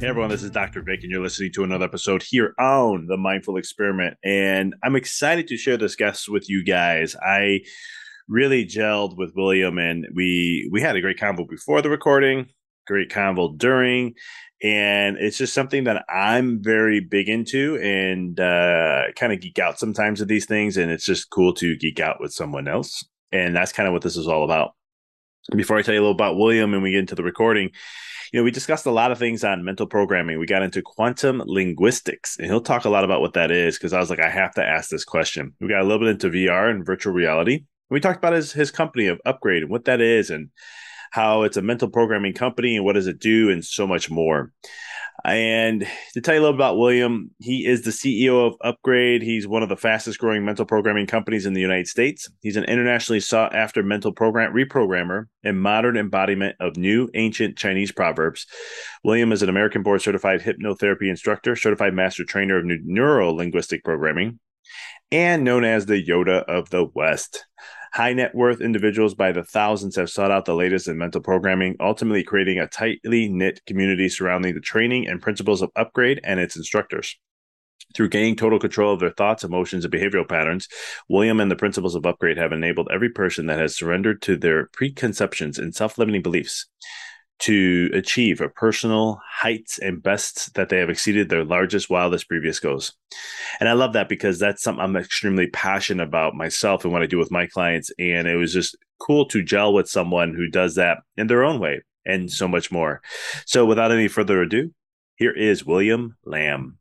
Hey everyone, this is Dr. Vic, and you're listening to another episode here on the Mindful Experiment. And I'm excited to share this guest with you guys. I really gelled with William, and we we had a great convo before the recording, great convo during, and it's just something that I'm very big into and uh, kind of geek out sometimes of these things, and it's just cool to geek out with someone else, and that's kind of what this is all about. Before I tell you a little about William and we get into the recording, you know, we discussed a lot of things on mental programming. We got into quantum linguistics, and he'll talk a lot about what that is because I was like, I have to ask this question. We got a little bit into VR and virtual reality. We talked about his his company of Upgrade and what that is, and how it's a mental programming company and what does it do, and so much more. And to tell you a little about William, he is the CEO of Upgrade. He's one of the fastest growing mental programming companies in the United States. He's an internationally sought after mental program reprogrammer and modern embodiment of new ancient Chinese proverbs. William is an American board certified hypnotherapy instructor, certified master trainer of neuro linguistic programming, and known as the Yoda of the West. High net worth individuals by the thousands have sought out the latest in mental programming, ultimately creating a tightly knit community surrounding the training and principles of Upgrade and its instructors. Through gaining total control of their thoughts, emotions, and behavioral patterns, William and the principles of Upgrade have enabled every person that has surrendered to their preconceptions and self limiting beliefs to achieve a personal heights and best that they have exceeded their largest, wildest previous goals. And I love that because that's something I'm extremely passionate about myself and what I do with my clients. And it was just cool to gel with someone who does that in their own way and so much more. So without any further ado, here is William Lam.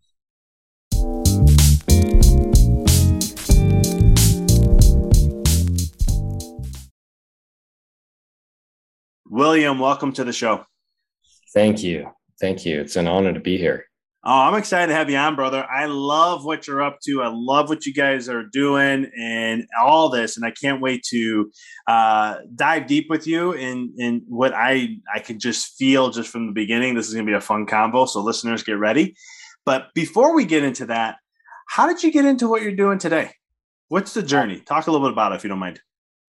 William, welcome to the show. Thank you. Thank you. It's an honor to be here. Oh, I'm excited to have you on, brother. I love what you're up to. I love what you guys are doing and all this, and I can't wait to uh, dive deep with you in in what I I can just feel just from the beginning. This is going to be a fun combo, so listeners get ready. But before we get into that, how did you get into what you're doing today? What's the journey? Talk a little bit about it, if you don't mind.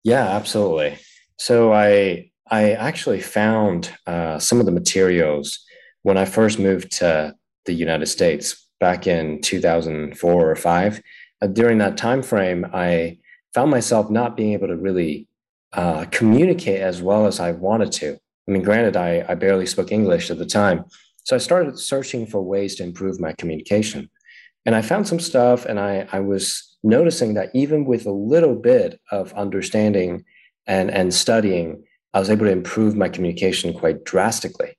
Yeah, absolutely. So I I actually found uh, some of the materials when I first moved to the United States back in 2004 or five. Uh, during that time frame, I found myself not being able to really uh, communicate as well as I wanted to. I mean, granted, I, I barely spoke English at the time. So I started searching for ways to improve my communication. And I found some stuff, and I, I was noticing that even with a little bit of understanding and, and studying, I was able to improve my communication quite drastically.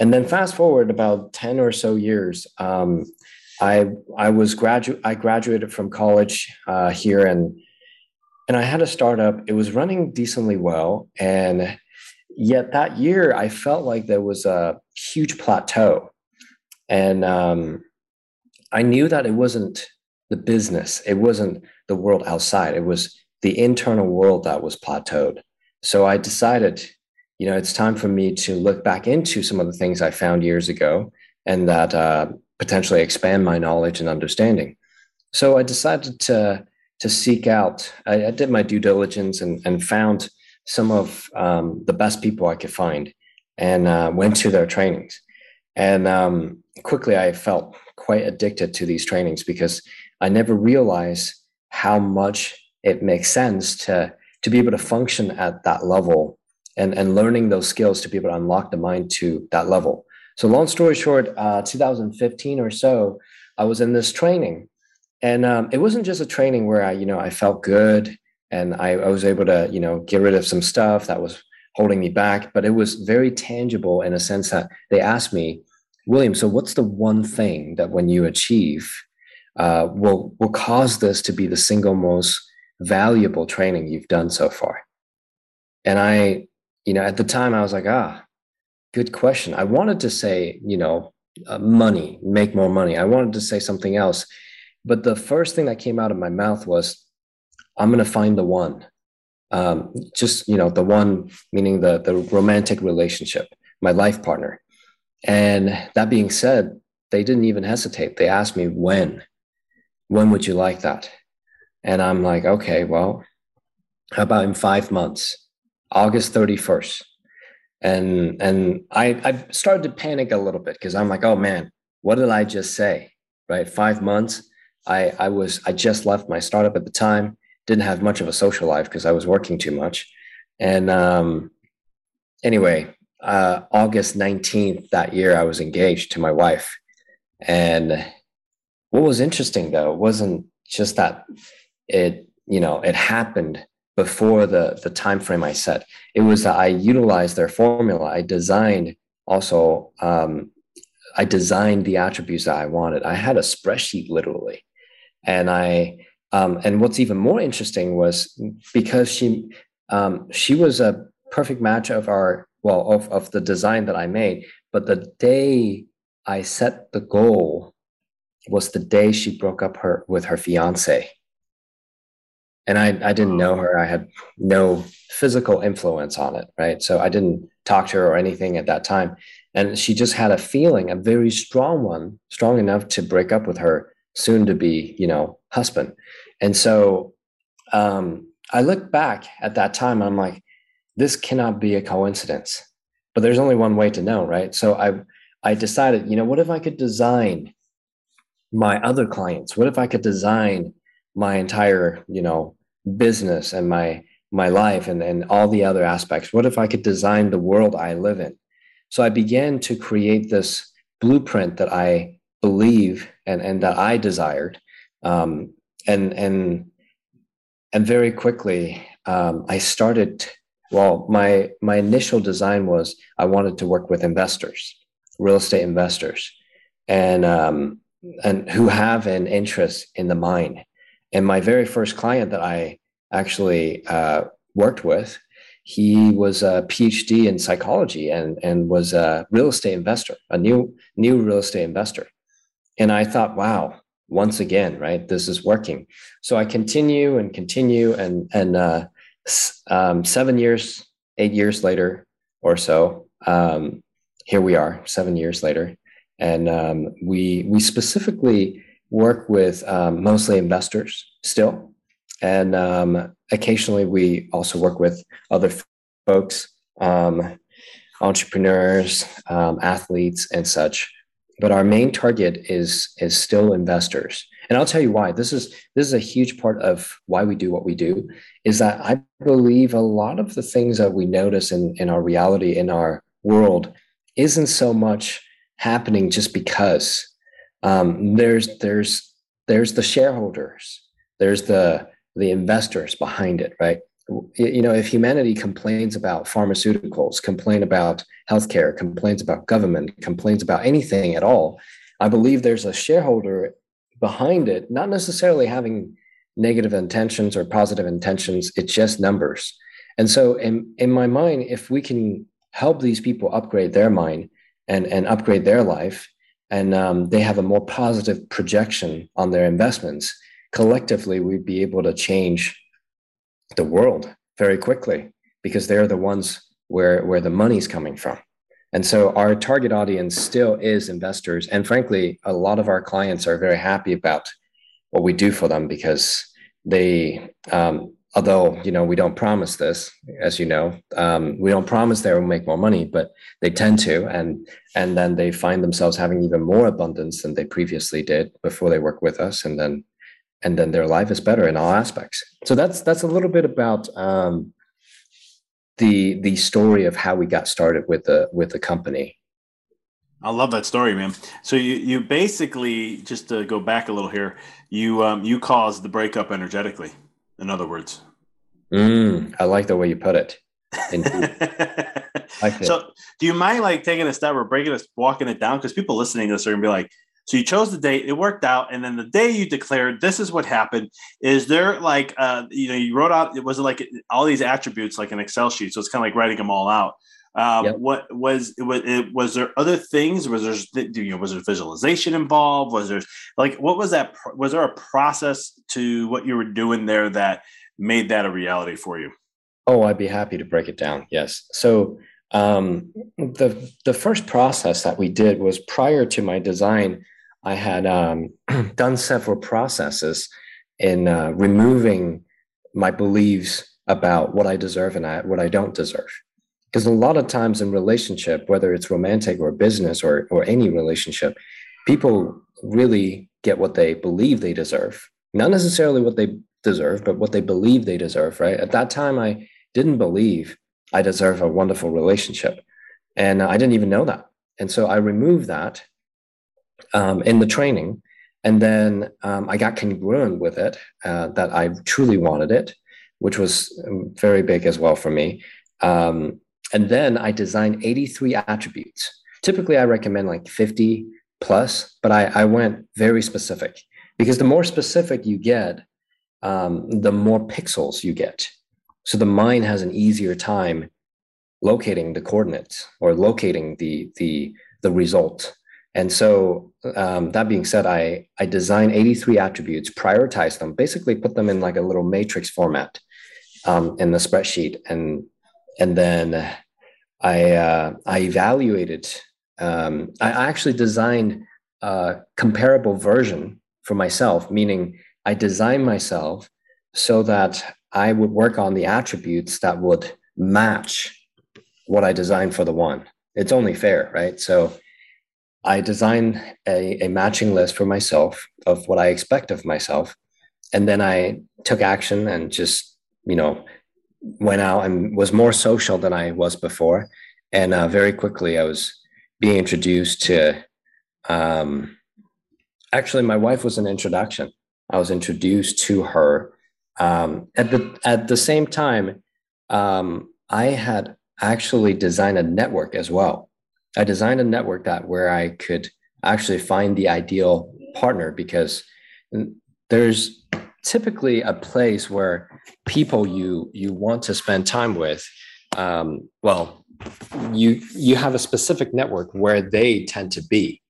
And then fast forward about 10 or so years, um, I, I was gradu- I graduated from college uh, here and, and I had a startup. It was running decently well. And yet that year, I felt like there was a huge plateau. And um, I knew that it wasn't the business, it wasn't the world outside, it was the internal world that was plateaued. So I decided, you know, it's time for me to look back into some of the things I found years ago and that uh, potentially expand my knowledge and understanding. So I decided to to seek out. I, I did my due diligence and, and found some of um, the best people I could find, and uh, went to their trainings. And um, quickly, I felt quite addicted to these trainings because I never realized how much it makes sense to to be able to function at that level and, and learning those skills to be able to unlock the mind to that level. So, long story short, uh, 2015 or so, I was in this training, and um, it wasn't just a training where I, you know, I felt good and I, I was able to, you know, get rid of some stuff that was holding me back, but it was very tangible in a sense that they asked me, William, so what's the one thing that when you achieve uh, will will cause this to be the single most valuable training you've done so far? And I, you know, at the time I was like, ah, good question. I wanted to say, you know, uh, money, make more money. I wanted to say something else. But the first thing that came out of my mouth was, I'm going to find the one. Um, just, you know, the one, meaning the, the romantic relationship, my life partner. And that being said, they didn't even hesitate. They asked me, when? When would you like that? And I'm like, okay, well, how about in five months, August 31st? And and I, I started to panic a little bit because I'm like, oh man, what did I just say? Right. Five months. I I was I just left my startup at the time, didn't have much of a social life because I was working too much. And um anyway, uh August 19th that year I was engaged to my wife. And what was interesting though wasn't just that it you know it happened before the the time frame I set. It was that I utilized their formula. I designed also um, I designed the attributes that I wanted. I had a spreadsheet literally, and I um, and what's even more interesting was because she um, she was a perfect match of our well of of the design that I made. But the day I set the goal was the day she broke up her with her fiance and I, I didn't know her. I had no physical influence on it, right? So I didn't talk to her or anything at that time. And she just had a feeling, a very strong one, strong enough to break up with her soon to be, you know, husband. And so um, I look back at that time, I'm like, this cannot be a coincidence. But there's only one way to know, right? So I I decided, you know, what if I could design my other clients? What if I could design my entire, you know, business and my my life and, and all the other aspects. What if i could design the world i live in? So i began to create this blueprint that i believe and, and that i desired um, and and and very quickly um, i started well my my initial design was i wanted to work with investors real estate investors and um, and who have an interest in the mine and my very first client that I actually uh, worked with, he was a PhD in psychology and, and was a real estate investor, a new new real estate investor. And I thought, wow, once again, right, this is working. So I continue and continue, and and uh, um, seven years, eight years later or so, um, here we are, seven years later, and um, we we specifically work with um, mostly investors still. And um, occasionally we also work with other folks, um, entrepreneurs, um, athletes, and such. but our main target is is still investors and i'll tell you why this is this is a huge part of why we do what we do is that i believe a lot of the things that we notice in in our reality in our world isn't so much happening just because um, there's there's there's the shareholders there's the the investors behind it right you know, if humanity complains about pharmaceuticals, complain about healthcare, complains about government, complains about anything at all, I believe there's a shareholder behind it, not necessarily having negative intentions or positive intentions. It's just numbers. And so, in, in my mind, if we can help these people upgrade their mind and, and upgrade their life, and um, they have a more positive projection on their investments, collectively, we'd be able to change the world very quickly because they're the ones where where the money's coming from. And so our target audience still is investors. And frankly a lot of our clients are very happy about what we do for them because they um, although you know we don't promise this as you know um, we don't promise they will make more money but they tend to and and then they find themselves having even more abundance than they previously did before they work with us and then and then their life is better in all aspects. So that's that's a little bit about um, the the story of how we got started with the with the company. I love that story, man. So you you basically just to go back a little here, you um, you caused the breakup energetically. In other words, mm, I like the way you put it. like so, do you mind like taking a step or breaking us, walking it down? Because people listening to this are gonna be like, so you chose the date, it worked out, and then the day you declared this is what happened. Is there like uh, you know you wrote out it was like all these attributes like an Excel sheet, so it's kind of like writing them all out. Um, yep. What was it was, it was there other things? Was there you know was there visualization involved? Was there like what was that? Was there a process to what you were doing there that made that a reality for you? Oh, I'd be happy to break it down. Yes. So um, the the first process that we did was prior to my design I had um, done several processes in uh, removing my beliefs about what I deserve and I, what I don't deserve. Because a lot of times in relationship, whether it's romantic or business or, or any relationship, people really get what they believe they deserve. Not necessarily what they deserve, but what they believe they deserve, right? At that time, I didn't believe I deserve a wonderful relationship. And I didn't even know that. And so I removed that um, in the training. And then um, I got congruent with it, uh, that I truly wanted it, which was um, very big as well for me. Um, and then I designed 83 attributes. Typically, I recommend like 50 plus, but I, I went very specific because the more specific you get, um, the more pixels you get. So the mind has an easier time locating the coordinates or locating the the the result. And so um, that being said, I, I design 83 attributes, prioritize them, basically put them in like a little matrix format um, in the spreadsheet. And, and then I, uh, I evaluated, um, I actually designed a comparable version for myself, meaning I designed myself so that I would work on the attributes that would match what I designed for the one. It's only fair, right? So I design a, a matching list for myself of what I expect of myself. And then I took action and just, you know, went out and was more social than I was before. And uh, very quickly, I was being introduced to. Um, actually, my wife was an introduction. I was introduced to her. Um, at the at the same time, um, I had actually designed a network as well. I designed a network that where I could actually find the ideal partner because there's typically a place where people you you want to spend time with um, well you you have a specific network where they tend to be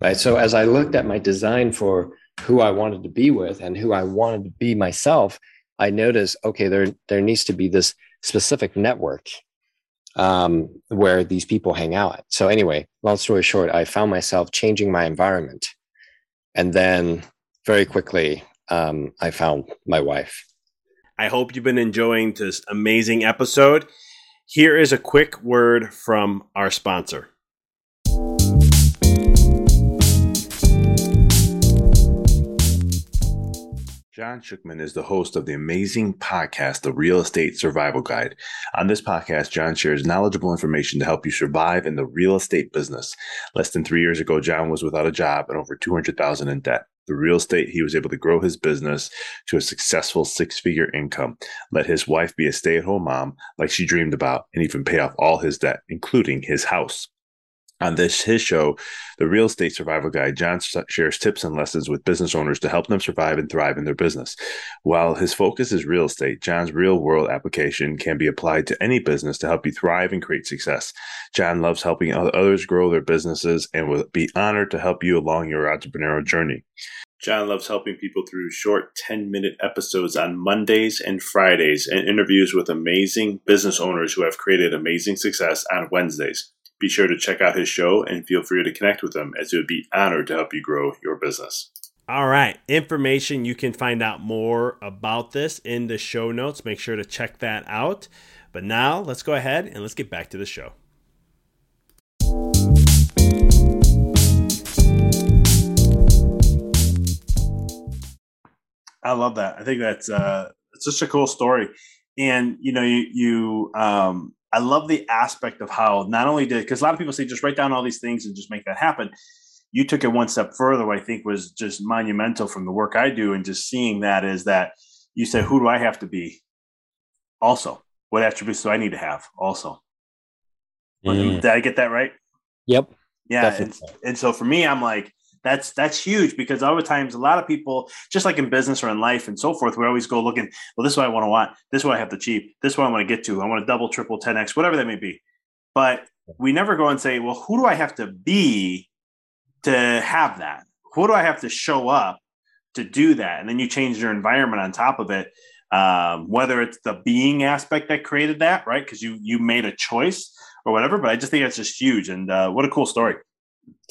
right so as i looked at my design for who i wanted to be with and who i wanted to be myself i noticed okay there there needs to be this specific network um, where these people hang out. So anyway, long story short, I found myself changing my environment, and then very quickly, um, I found my wife. I hope you've been enjoying this amazing episode. Here is a quick word from our sponsor. John Shookman is the host of the amazing podcast, The Real Estate Survival Guide. On this podcast, John shares knowledgeable information to help you survive in the real estate business. Less than three years ago, John was without a job and over 200000 in debt. Through real estate, he was able to grow his business to a successful six figure income, let his wife be a stay at home mom like she dreamed about, and even pay off all his debt, including his house. On this his show, The Real Estate Survival Guide, John shares tips and lessons with business owners to help them survive and thrive in their business. While his focus is real estate, John's real world application can be applied to any business to help you thrive and create success. John loves helping others grow their businesses and will be honored to help you along your entrepreneurial journey. John loves helping people through short 10 minute episodes on Mondays and Fridays and interviews with amazing business owners who have created amazing success on Wednesdays. Be sure to check out his show and feel free to connect with him as he would be honored to help you grow your business. All right, information you can find out more about this in the show notes. Make sure to check that out. But now let's go ahead and let's get back to the show. I love that. I think that's uh, it's just a cool story, and you know, you you um, I love the aspect of how not only did because a lot of people say just write down all these things and just make that happen. You took it one step further. I think was just monumental from the work I do, and just seeing that is that you said, "Who do I have to be?" Also, what attributes do I need to have? Also, mm. did I get that right? Yep. Yeah, and, and so for me, I'm like, that's that's huge because other times a lot of people, just like in business or in life and so forth, we always go looking, well, this is what I want to want, this is what I have to achieve, this is what I want to get to. I want to double, triple, 10x, whatever that may be. But we never go and say, well, who do I have to be to have that? Who do I have to show up to do that? And then you change your environment on top of it. Um, whether it's the being aspect that created that, right? Because you you made a choice or whatever. But I just think that's just huge, and uh, what a cool story.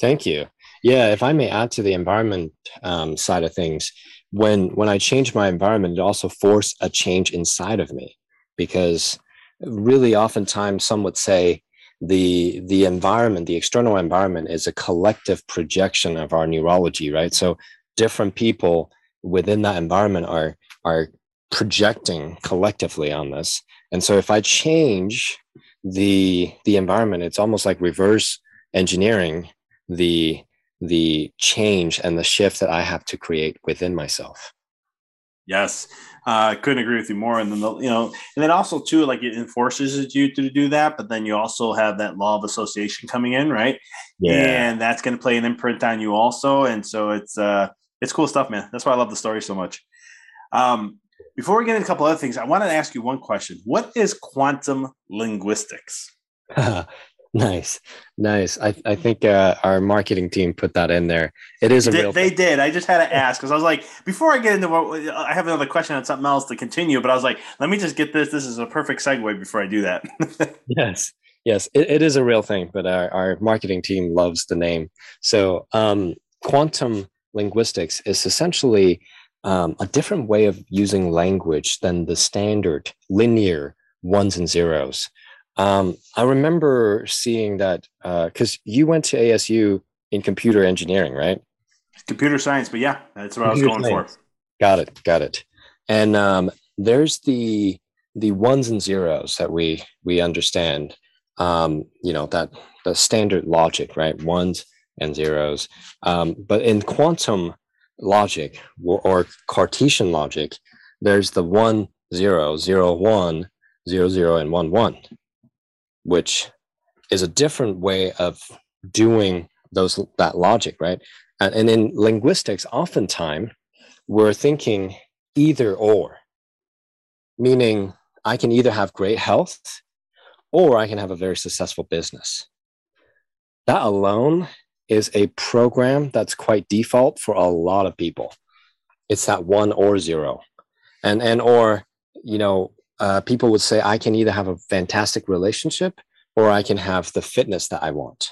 Thank you. Yeah, if I may add to the environment um, side of things, when when I change my environment, it also forced a change inside of me because really oftentimes some would say the the environment, the external environment, is a collective projection of our neurology, right? So different people within that environment are are projecting collectively on this, and so if I change the the environment, it's almost like reverse engineering the the change and the shift that I have to create within myself. Yes, I uh, couldn't agree with you more. And then the, you know, and then also too, like it enforces you to do that, but then you also have that law of association coming in, right? Yeah, and that's going to play an imprint on you also. And so it's uh, it's cool stuff, man. That's why I love the story so much. Um, before we get into a couple other things, I wanted to ask you one question: What is quantum linguistics? Nice, nice. I, I think uh, our marketing team put that in there. It is a they, real. They did. I just had to ask because I was like, before I get into what I have another question on something else to continue, but I was like, let me just get this. This is a perfect segue before I do that. yes, yes, it, it is a real thing, but our, our marketing team loves the name. So, um, quantum linguistics is essentially um, a different way of using language than the standard linear ones and zeros. Um, I remember seeing that because uh, you went to ASU in computer engineering, right? Computer science, but yeah, that's what computer I was going science. for. Got it, got it. And um, there's the the ones and zeros that we we understand. Um, you know that the standard logic, right? Ones and zeros. Um, but in quantum logic or, or Cartesian logic, there's the one zero zero one zero zero and one one which is a different way of doing those that logic, right? And, and in linguistics, oftentimes we're thinking either or, meaning I can either have great health or I can have a very successful business. That alone is a program that's quite default for a lot of people. It's that one or zero. And and or, you know, uh, people would say, I can either have a fantastic relationship or I can have the fitness that I want.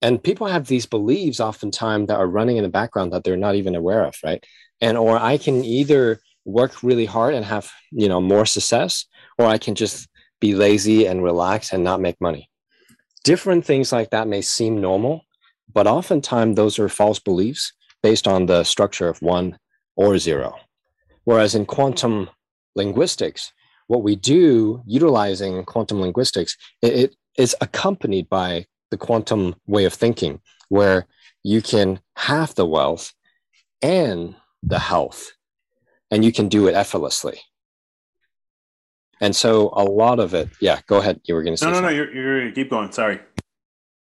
And people have these beliefs oftentimes that are running in the background that they're not even aware of, right? And or I can either work really hard and have you know more success, or I can just be lazy and relax and not make money. Different things like that may seem normal, but oftentimes those are false beliefs based on the structure of one or zero. Whereas in quantum linguistics, what we do utilizing quantum linguistics, it, it is accompanied by the quantum way of thinking, where you can have the wealth and the health, and you can do it effortlessly. And so a lot of it, yeah, go ahead. You were going to say no, no, no. You're, you're keep going. Sorry.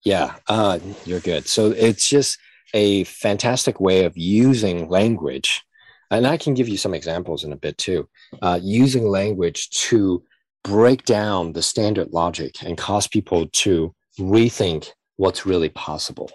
Yeah, uh, you're good. So it's just a fantastic way of using language. And I can give you some examples in a bit too. Uh, using language to break down the standard logic and cause people to rethink what's really possible.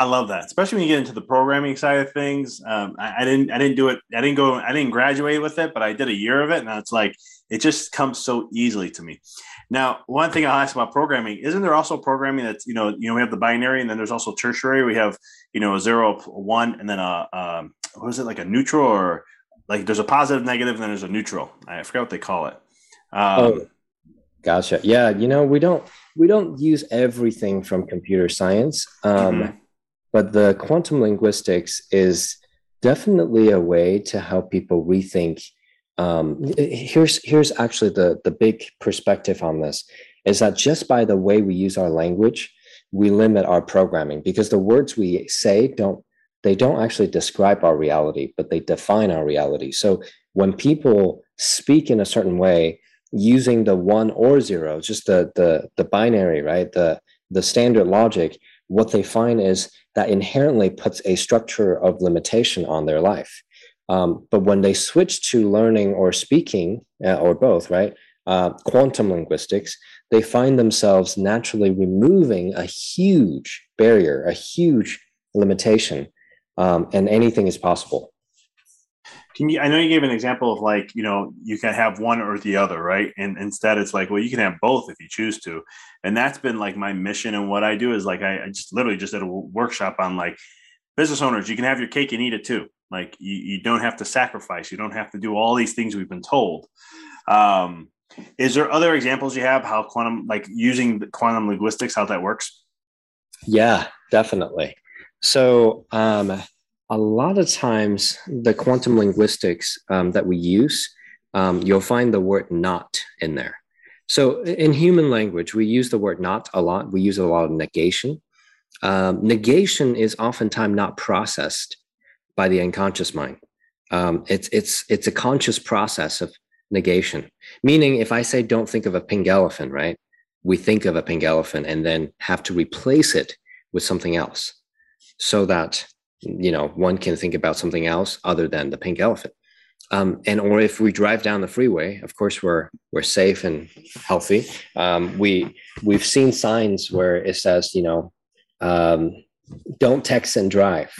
I love that, especially when you get into the programming side of things. Um, I, I, didn't, I didn't do it. I didn't go. I didn't graduate with it, but I did a year of it, and it's like it just comes so easily to me. Now, one thing I'll ask about programming isn't there also programming that's you know you know we have the binary, and then there's also tertiary. We have you know a zero, one, and then a um, what is it like a neutral or like there's a positive, negative, and then there's a neutral. I forgot what they call it. Um, oh, gotcha. Yeah, you know we don't we don't use everything from computer science. Um, mm-hmm but the quantum linguistics is definitely a way to help people rethink. Um, here's here's actually the the big perspective on this is that just by the way we use our language, we limit our programming because the words we say don't they don't actually describe our reality, but they define our reality. So when people speak in a certain way using the one or zero, just the the the binary, right? The the standard logic, what they find is that inherently puts a structure of limitation on their life. Um, but when they switch to learning or speaking, uh, or both, right, uh, quantum linguistics, they find themselves naturally removing a huge barrier, a huge limitation, um, and anything is possible. Can you? I know you gave an example of like you know you can have one or the other, right? And instead, it's like well, you can have both if you choose to, and that's been like my mission and what I do is like I, I just literally just did a workshop on like business owners. You can have your cake and eat it too. Like you, you don't have to sacrifice. You don't have to do all these things we've been told. Um, is there other examples you have how quantum like using quantum linguistics how that works? Yeah, definitely. So um, a lot of times the quantum linguistics um, that we use, um, you'll find the word not in there. So in human language, we use the word not a lot. We use a lot of negation. Um, negation is oftentimes not processed by the unconscious mind. Um, it's it's it's a conscious process of negation. Meaning, if I say don't think of a pink elephant, right? We think of a pink elephant and then have to replace it with something else, so that you know one can think about something else other than the pink elephant. Um, and or if we drive down the freeway of course we're we're safe and healthy. Um, we we've seen signs where it says you know um, don't text and drive.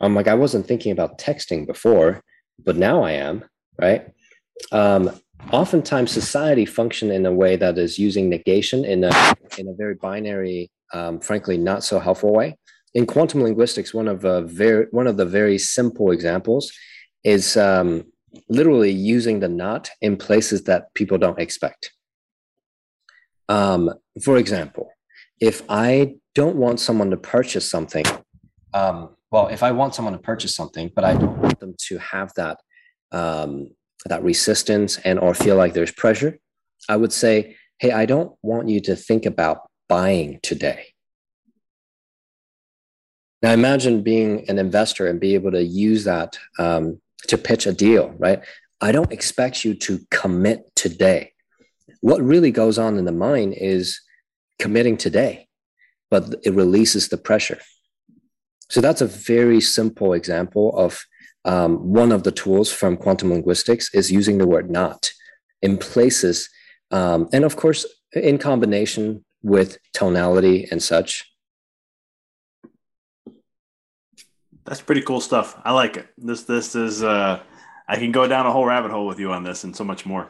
I'm like i wasn't thinking about texting before but now i am right? Um, oftentimes society function in a way that is using negation in a in a very binary um, frankly not so helpful way in quantum linguistics, one of the very one of the very simple examples is um, literally using the not in places that people don't expect. Um, for example, if I don't want someone to purchase something, um, well, if I want someone to purchase something, but I don't want them to have that um, that resistance and or feel like there's pressure, I would say, hey, I don't want you to think about buying today. Now imagine being an investor and be able to use that um, to pitch a deal, right? I don't expect you to commit today. What really goes on in the mind is committing today, but it releases the pressure. So that's a very simple example of um, one of the tools from quantum linguistics is using the word not in places, um, and of course, in combination with tonality and such, That's pretty cool stuff. I like it. This this is uh I can go down a whole rabbit hole with you on this and so much more.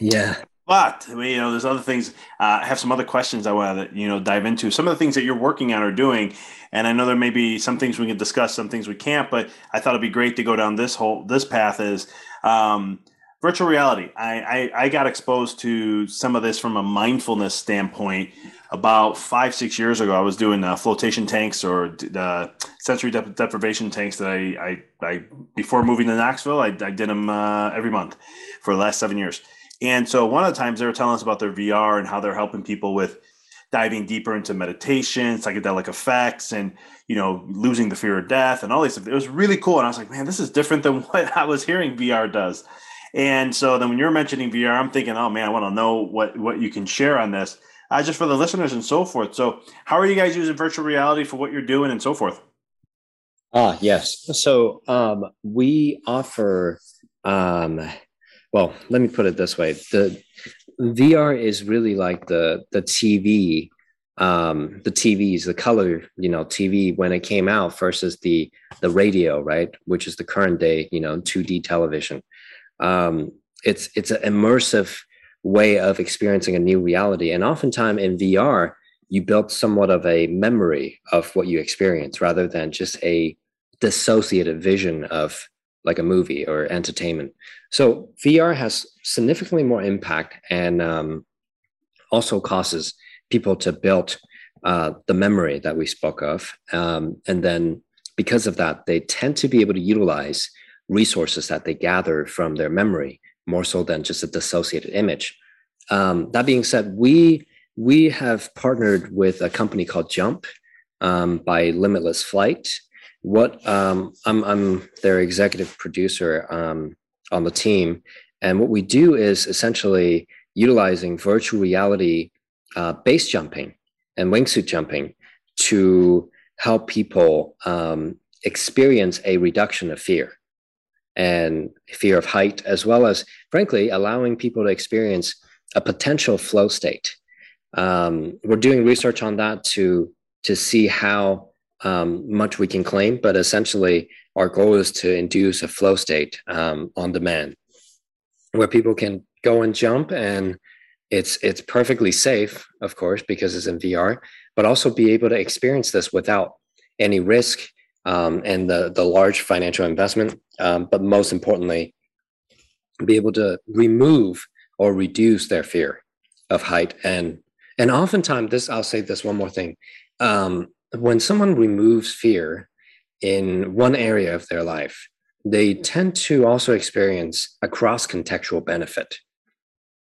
Yeah. But you know, there's other things. Uh, I have some other questions I want to you know dive into. Some of the things that you're working on or doing, and I know there may be some things we can discuss, some things we can't. But I thought it'd be great to go down this whole this path. Is um, virtual reality. I, I, I got exposed to some of this from a mindfulness standpoint about five six years ago, I was doing uh, flotation tanks or the sensory dep- deprivation tanks that I, I, I before moving to Knoxville, I, I did them uh, every month for the last seven years. And so one of the times they were telling us about their VR and how they're helping people with diving deeper into meditation, psychedelic effects, and you know losing the fear of death and all these stuff. It was really cool, and I was like, man, this is different than what I was hearing VR does. And so then when you're mentioning VR, I'm thinking, oh man, I want to know what what you can share on this uh, just for the listeners and so forth. So, how are you guys using virtual reality for what you're doing and so forth? Ah, yes. So um, we offer. Um, well, let me put it this way: the VR is really like the the TV, um, the TVs, the color, you know, TV when it came out versus the the radio, right? Which is the current day, you know, two D television. Um, it's it's an immersive way of experiencing a new reality. And oftentimes in VR, you build somewhat of a memory of what you experience rather than just a dissociated vision of like a movie or entertainment. So VR has significantly more impact and um, also causes people to build uh, the memory that we spoke of. Um, and then because of that, they tend to be able to utilize resources that they gather from their memory more so than just a dissociated image. Um, that being said, we we have partnered with a company called Jump um, by Limitless Flight. What um, I'm, I'm their executive producer um, on the team, and what we do is essentially utilizing virtual reality uh, base jumping and wingsuit jumping to help people um, experience a reduction of fear and fear of height, as well as, frankly, allowing people to experience a potential flow state. Um, we're doing research on that to to see how um, much we can claim, but essentially, our goal is to induce a flow state um, on demand, where people can go and jump, and it's it's perfectly safe, of course, because it's in VR, but also be able to experience this without any risk um, and the the large financial investment, um, but most importantly, be able to remove or reduce their fear of height. And and oftentimes this i'll say this one more thing. Um, when someone removes fear in one area of their life they tend to also experience a cross contextual benefit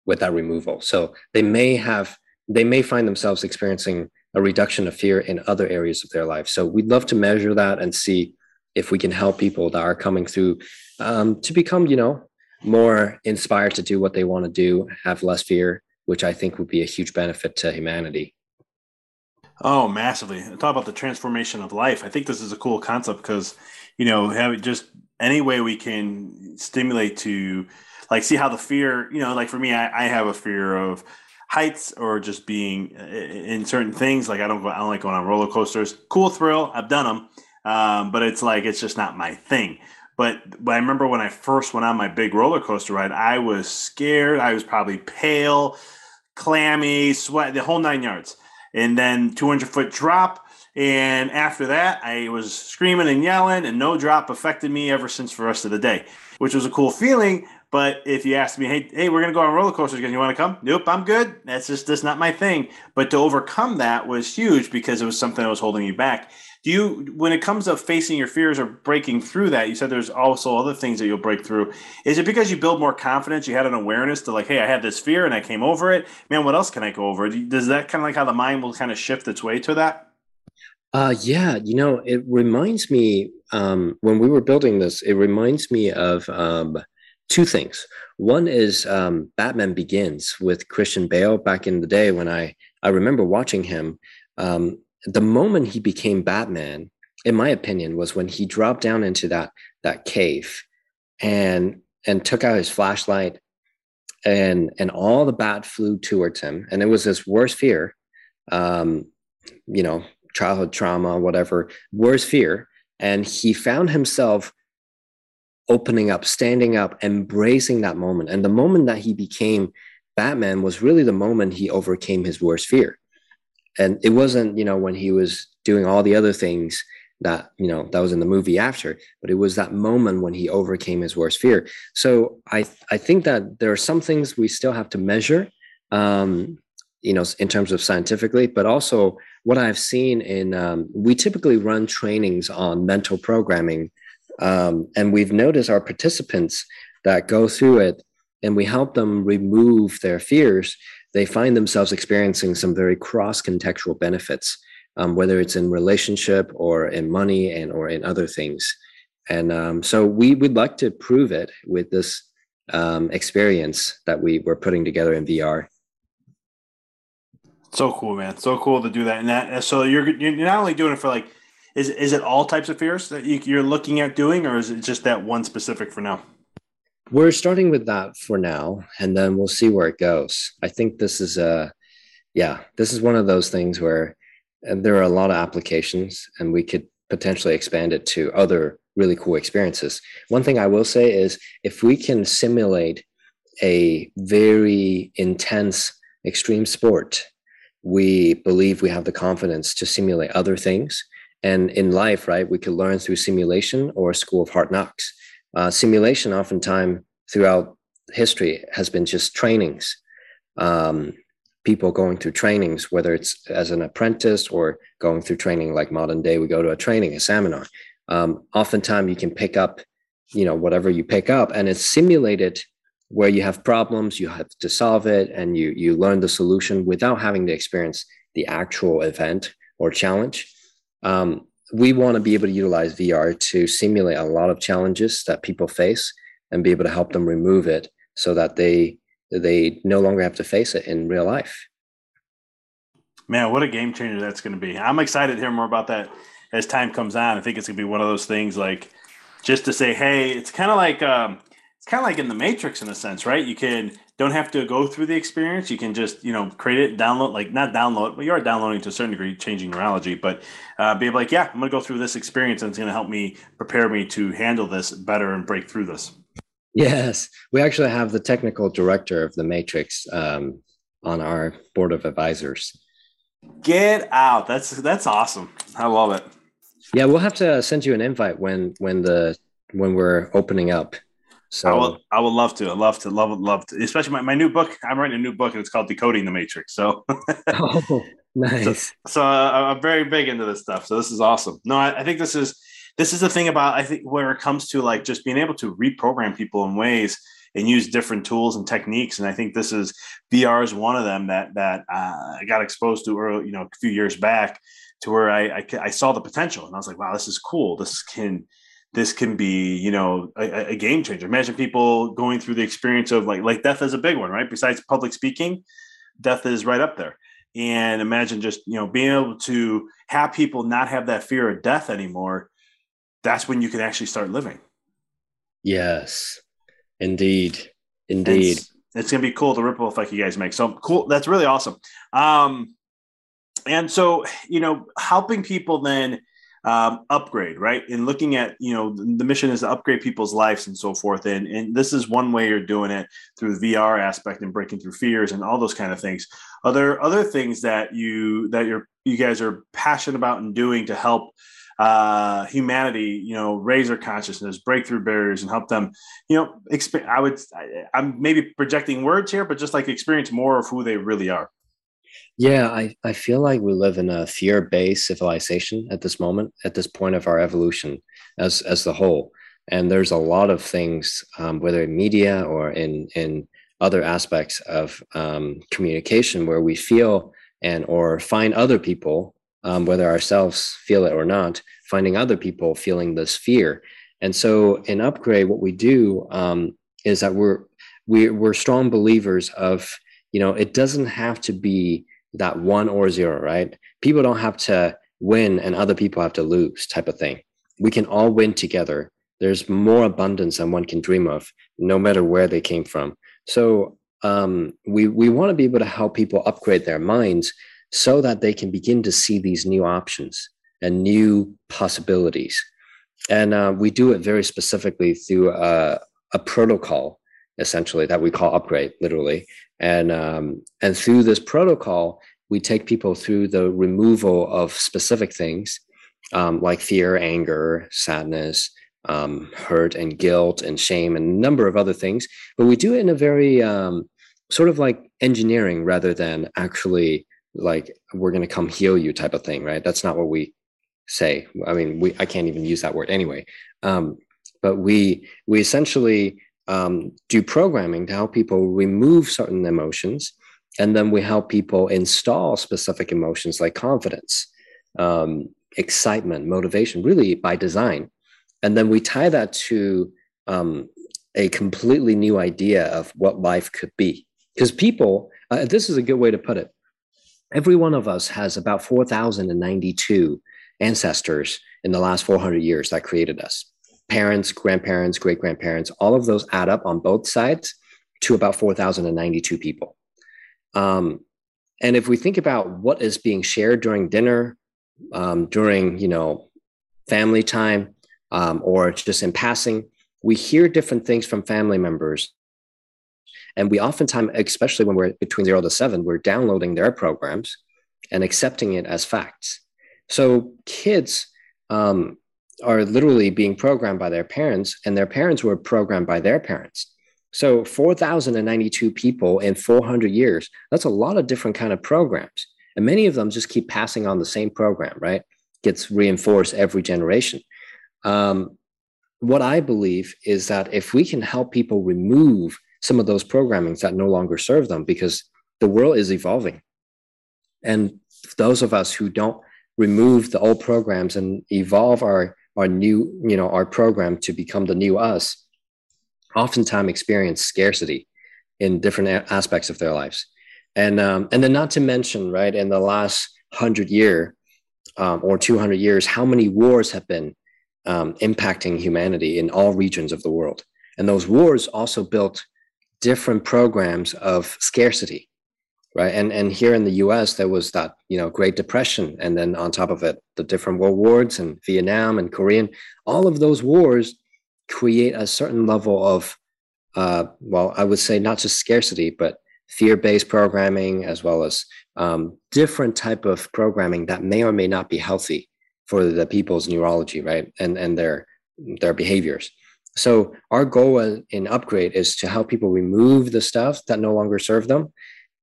with that removal. So they may have they may find themselves experiencing a reduction of fear in other areas of their life so we'd love to measure that and see if we can help people that are coming through um, to become you know more inspired to do what they want to do, have less fear, which I think would be a huge benefit to humanity. Oh, massively. Talk about the transformation of life. I think this is a cool concept because, you know, have it just any way we can stimulate to like see how the fear, you know, like for me, I, I have a fear of heights or just being in certain things. Like I don't go, I don't like going on roller coasters. Cool thrill. I've done them. Um, but it's like, it's just not my thing. But, but I remember when I first went on my big roller coaster ride, I was scared. I was probably pale, clammy, sweat, the whole nine yards. And then 200 foot drop. And after that, I was screaming and yelling, and no drop affected me ever since the rest of the day, which was a cool feeling. But if you asked me, hey, hey, we're gonna go on roller coasters again, you want to come? Nope, I'm good. That's just that's not my thing. But to overcome that was huge because it was something that was holding you back. Do you when it comes to facing your fears or breaking through that you said there's also other things that you'll break through. Is it because you build more confidence? You had an awareness to like hey i had this fear and i came over it. Man what else can i go over? Does that kind of like how the mind will kind of shift its way to that? Uh, yeah, you know, it reminds me um, when we were building this, it reminds me of um, two things. One is um, Batman Begins with Christian Bale back in the day when I I remember watching him. Um, the moment he became Batman, in my opinion, was when he dropped down into that that cave and and took out his flashlight and and all the bat flew towards him and it was his worst fear um you know childhood trauma whatever worst fear and he found himself opening up standing up embracing that moment and the moment that he became batman was really the moment he overcame his worst fear and it wasn't you know when he was doing all the other things that you know that was in the movie after but it was that moment when he overcame his worst fear so i i think that there are some things we still have to measure um you know, in terms of scientifically, but also what I've seen in, um, we typically run trainings on mental programming. Um, and we've noticed our participants that go through it and we help them remove their fears, they find themselves experiencing some very cross contextual benefits, um, whether it's in relationship or in money and or in other things. And um, so we would like to prove it with this um, experience that we were putting together in VR. So cool, man! So cool to do that. And that so you're you're not only doing it for like, is is it all types of fears that you, are looking at doing, or is it just that one specific for now? We're starting with that for now, and then we'll see where it goes. I think this is a, yeah, this is one of those things where there are a lot of applications, and we could potentially expand it to other really cool experiences. One thing I will say is if we can simulate a very intense extreme sport we believe we have the confidence to simulate other things. And in life, right, we could learn through simulation or a school of hard knocks. Uh, simulation, oftentimes throughout history, has been just trainings. Um, people going through trainings, whether it's as an apprentice or going through training like modern day, we go to a training, a seminar. Um, oftentimes, you can pick up, you know, whatever you pick up, and it's simulated where you have problems, you have to solve it, and you you learn the solution without having to experience the actual event or challenge. Um, we want to be able to utilize VR to simulate a lot of challenges that people face and be able to help them remove it so that they they no longer have to face it in real life. Man, what a game changer that's going to be! I'm excited to hear more about that as time comes on. I think it's going to be one of those things like just to say, hey, it's kind of like. Um, it's kind of like in the Matrix in a sense, right? You can don't have to go through the experience. You can just you know create it, download like not download, but you are downloading to a certain degree, changing neurology, but uh, be like, yeah, I'm going to go through this experience, and it's going to help me prepare me to handle this better and break through this. Yes, we actually have the technical director of the Matrix um, on our board of advisors. Get out! That's that's awesome. I love it. Yeah, we'll have to send you an invite when when the when we're opening up so I will, I would love to. I love to, love, love to. Especially my, my new book. I'm writing a new book, and it's called Decoding the Matrix. So, oh, nice. So, so uh, I'm very big into this stuff. So this is awesome. No, I, I, think this is this is the thing about I think where it comes to like just being able to reprogram people in ways and use different tools and techniques. And I think this is VR is one of them that that uh, I got exposed to early, you know, a few years back to where I, I I saw the potential, and I was like, wow, this is cool. This can this can be you know a, a, game changer. Imagine people going through the experience of like like death is a big one right? Besides public speaking death is right up there. And imagine just you know being able to have people not have that fear of death anymore that's when you can actually start living. Yes. Indeed. Indeed. It's, it's gonna be cool the ripple effect you guys make. So cool. That's really awesome. Um and so you know helping people then um, upgrade, right? And looking at, you know, the mission is to upgrade people's lives and so forth. And, and this is one way you're doing it through the VR aspect and breaking through fears and all those kind of things. Are there other things that you, that you're, you guys are passionate about and doing to help uh, humanity, you know, raise their consciousness, break through barriers, and help them, you know, exp- I would, I, I'm maybe projecting words here, but just like experience more of who they really are. Yeah, I, I feel like we live in a fear based civilization at this moment, at this point of our evolution as, as the whole. And there's a lot of things, um, whether in media or in, in other aspects of um, communication, where we feel and or find other people, um, whether ourselves feel it or not, finding other people feeling this fear. And so in Upgrade, what we do um, is that we're, we, we're strong believers of, you know, it doesn't have to be that one or zero, right? People don't have to win and other people have to lose type of thing. We can all win together. There's more abundance than one can dream of, no matter where they came from. So um, we we want to be able to help people upgrade their minds so that they can begin to see these new options and new possibilities. And uh, we do it very specifically through a, a protocol, essentially that we call upgrade, literally, and um, and through this protocol, we take people through the removal of specific things um, like fear, anger, sadness, um, hurt, and guilt, and shame, and a number of other things. But we do it in a very um, sort of like engineering rather than actually like we're going to come heal you type of thing, right? That's not what we say. I mean, we I can't even use that word anyway. Um, but we we essentially um, do programming to help people remove certain emotions, and then we help people install specific emotions like confidence, um, excitement, motivation, really by design, and then we tie that to um, a completely new idea of what life could be. Because people, uh, this is a good way to put it. Every one of us has about 4,092 ancestors in the last 400 years that created us parents, grandparents, great grandparents, all of those add up on both sides to about 4,092 people. Um, and if we think about what is being shared during dinner, um, during you know family time, um, or just in passing, we hear different things from family members. And we oftentimes, especially when we're between zero to seven, we're downloading their programs and accepting it as facts. So kids um, are literally being programmed by their parents, and their parents were programmed by their parents. So 4,092 people in 400 years, that's a lot of different kind of programs. And many of them just keep passing on the same program, right? Gets reinforced every generation. Um, what I believe is that if we can help people remove some of those programmings that no longer serve them, because the world is evolving. And those of us who don't remove the old programs and evolve our our new you know our program to become the new us oftentimes experience scarcity in different aspects of their lives. And um, and then not to mention right in the last 100 year um, or 200 years how many wars have been um, impacting humanity in all regions of the world. And those wars also built different programs of scarcity right? And and here in the U.S. there was that you know Great Depression, and then on top of it, the different world wars and Vietnam and Korean. All of those wars create a certain level of, uh, well, I would say not just scarcity, but fear-based programming as well as um, different type of programming that may or may not be healthy for the people's neurology, right? And and their their behaviors. So our goal in upgrade is to help people remove the stuff that no longer serve them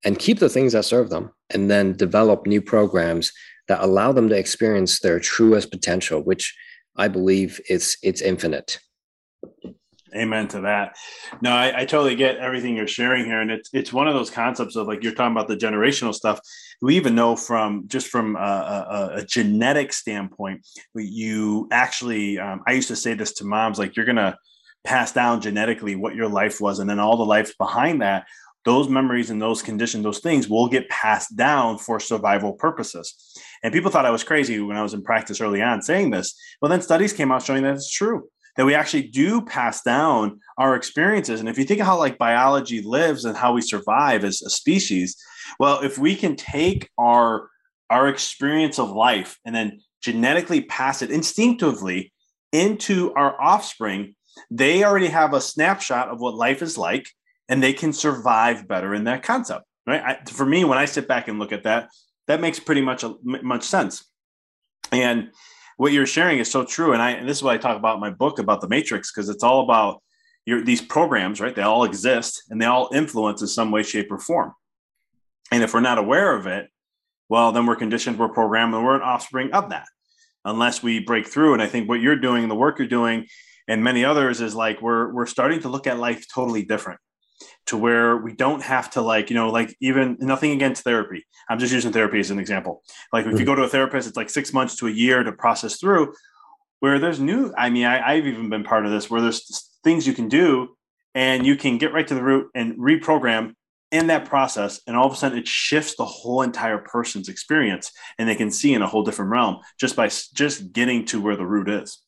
and keep the things that serve them and then develop new programs that allow them to experience their truest potential which i believe is it's infinite. Amen to that. No I, I, totally get everything you're sharing here and it's it's one of those concepts of like you're talking about the generational stuff. We even know from just from a, a, a genetic standpoint you actually um, i used to say this to moms like you're gonna pass down genetically what your life was and then all the lives behind that those memories and those conditions, those things will get passed down for survival purposes. And people thought I was crazy when I was in practice early on saying this. Well, then studies came out showing that it's true that we actually do pass down our experiences. And if you think of how like biology lives and how we survive as a species, well, if we can take our our experience of life and then genetically pass it instinctively into our offspring, they already have a snapshot of what life is like and they can survive better in that concept right? I, for me when i sit back and look at that that makes pretty much much sense. And what you're sharing is so true and i and this is what i talk about in my book about the matrix because it's all about your these programs right? They all exist and they all influence in some way shape or form. And if we're not aware of it well then we're conditioned we're programmed and we're an offspring of that unless we break through. And i think what you're doing the work you're doing and many others is like we're we're starting to look at life totally different to where we don't have to like you know like even nothing against therapy. I'm just using therapy as an example. Like if you mm-hmm. go to a therapist it's like six months to a year to process through where there's new i mean I, i've even been part of this where there's things you can do and you can get right to the root and reprogram in that process and all of a sudden it shifts the whole entire person's experience and they can see in a whole different realm just by just getting to where the root is.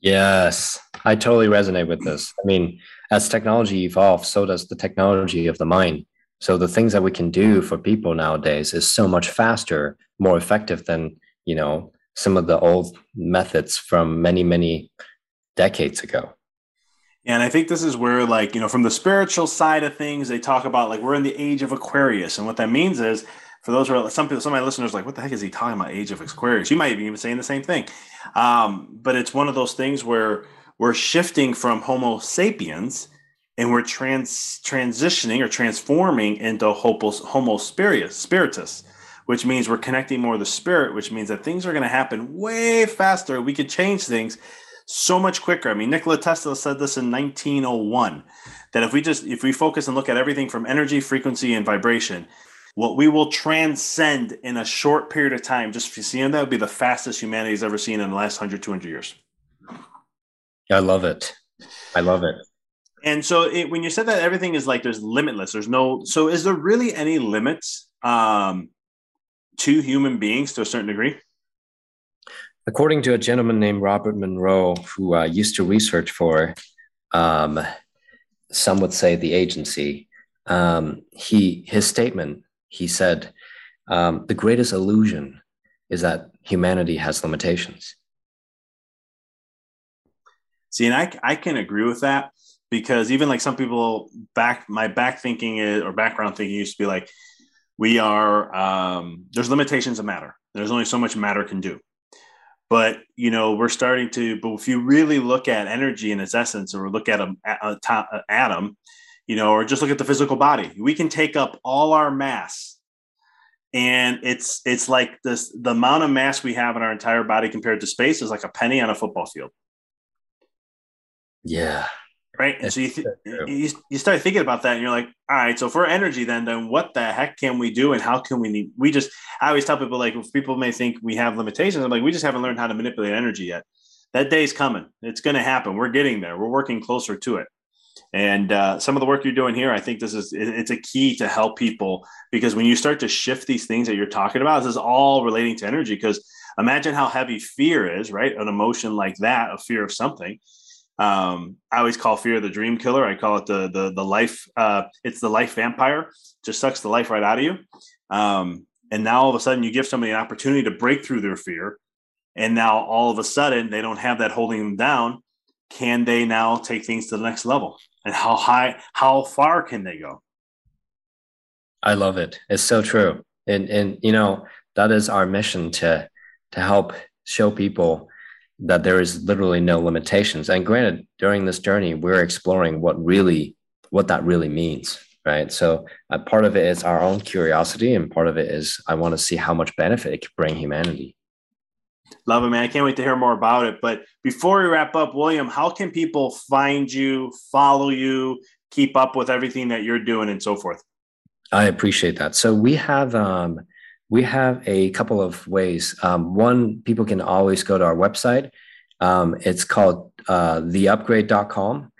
Yes. I totally resonate with this. I mean as technology evolves, so does the technology of the mind. So the things that we can do for people nowadays is so much faster, more effective than you know some of the old methods from many many decades ago. And I think this is where, like, you know, from the spiritual side of things, they talk about like we're in the age of Aquarius, and what that means is, for those who are some people, some of my listeners, like, what the heck is he talking about? Age of Aquarius? You might be even saying the same thing, um, but it's one of those things where we're shifting from Homo sapiens and we're trans transitioning or transforming into homo, homo spiritus, spiritus, which means we're connecting more with the spirit, which means that things are going to happen way faster. We could change things so much quicker. I mean, Nikola Tesla said this in 1901 that if we just if we focus and look at everything from energy, frequency, and vibration, what we will transcend in a short period of time, just seeing that would be the fastest humanity's ever seen in the last 100, 200 years. I love it. I love it. And so it, when you said that everything is like there's limitless, there's no. So is there really any limits um, to human beings to a certain degree? According to a gentleman named Robert Monroe, who uh, used to research for, um, some would say the agency, um, he his statement he said, um, "The greatest illusion is that humanity has limitations." See, and I I can agree with that because even like some people back my back thinking is, or background thinking used to be like we are um, there's limitations of matter. There's only so much matter can do. But you know we're starting to but if you really look at energy in its essence or look at a, a, a atom you know or just look at the physical body we can take up all our mass. And it's it's like this the amount of mass we have in our entire body compared to space is like a penny on a football field yeah right? And so you, th- you you start thinking about that, and you're like, all right, so for energy, then then what the heck can we do, and how can we need? We just I always tell people like, if people may think we have limitations, I'm like, we just haven't learned how to manipulate energy yet. That day's coming. It's going to happen. We're getting there. We're working closer to it. And uh, some of the work you're doing here, I think this is it's a key to help people because when you start to shift these things that you're talking about, this is all relating to energy. Because imagine how heavy fear is, right? An emotion like that, a fear of something um, I always call fear the dream killer. I call it the the the life. Uh, it's the life vampire. Just sucks the life right out of you. Um, and now all of a sudden, you give somebody an opportunity to break through their fear, and now all of a sudden they don't have that holding them down. Can they now take things to the next level? And how high, how far can they go? I love it. It's so true. And and you know that is our mission to to help show people that there is literally no limitations. And granted, during this journey, we're exploring what really what that really means, right? So uh, part of it is our own curiosity, and part of it is I want to see how much benefit it could bring humanity. Love it, man. I can't wait to hear more about it. But before we wrap up, William, how can people find you, follow you, keep up with everything that you're doing, and so forth? I appreciate that. So we have um, we have a couple of ways. Um, one, people can always go to our website. Um, it's called uh, theupgrade.com.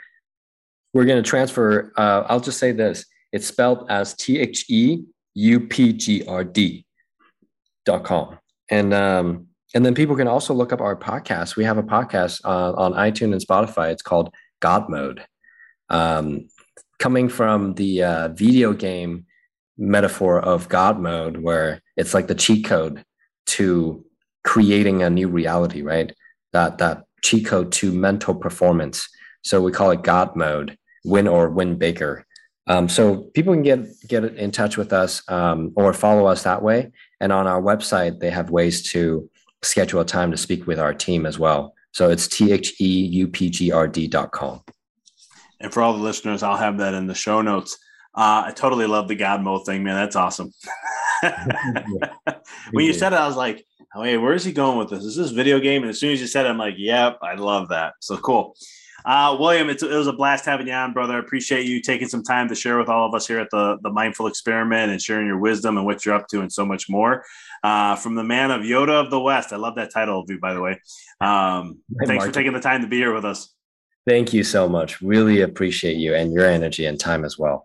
We're going to transfer, uh, I'll just say this it's spelled as T H E U P G R D.com. And, um, and then people can also look up our podcast. We have a podcast uh, on iTunes and Spotify. It's called God Mode. Um, coming from the uh, video game metaphor of God mode, where it's like the cheat code to creating a new reality, right? That that cheat code to mental performance. So we call it God mode, win or win bigger. Um, so people can get get in touch with us um, or follow us that way. And on our website, they have ways to schedule a time to speak with our team as well. So it's T H E U P G R D dot com. And for all the listeners, I'll have that in the show notes. Uh, I totally love the God mode thing, man. That's awesome. when you said it, I was like, oh, hey, where is he going with this? Is this video game? And as soon as you said it, I'm like, yep, I love that. So cool. Uh, William, it was a blast having you on, brother. I appreciate you taking some time to share with all of us here at the, the Mindful Experiment and sharing your wisdom and what you're up to and so much more. Uh, from the man of Yoda of the West. I love that title of you, by the way. Um, thanks for taking the time to be here with us. Thank you so much. Really appreciate you and your energy and time as well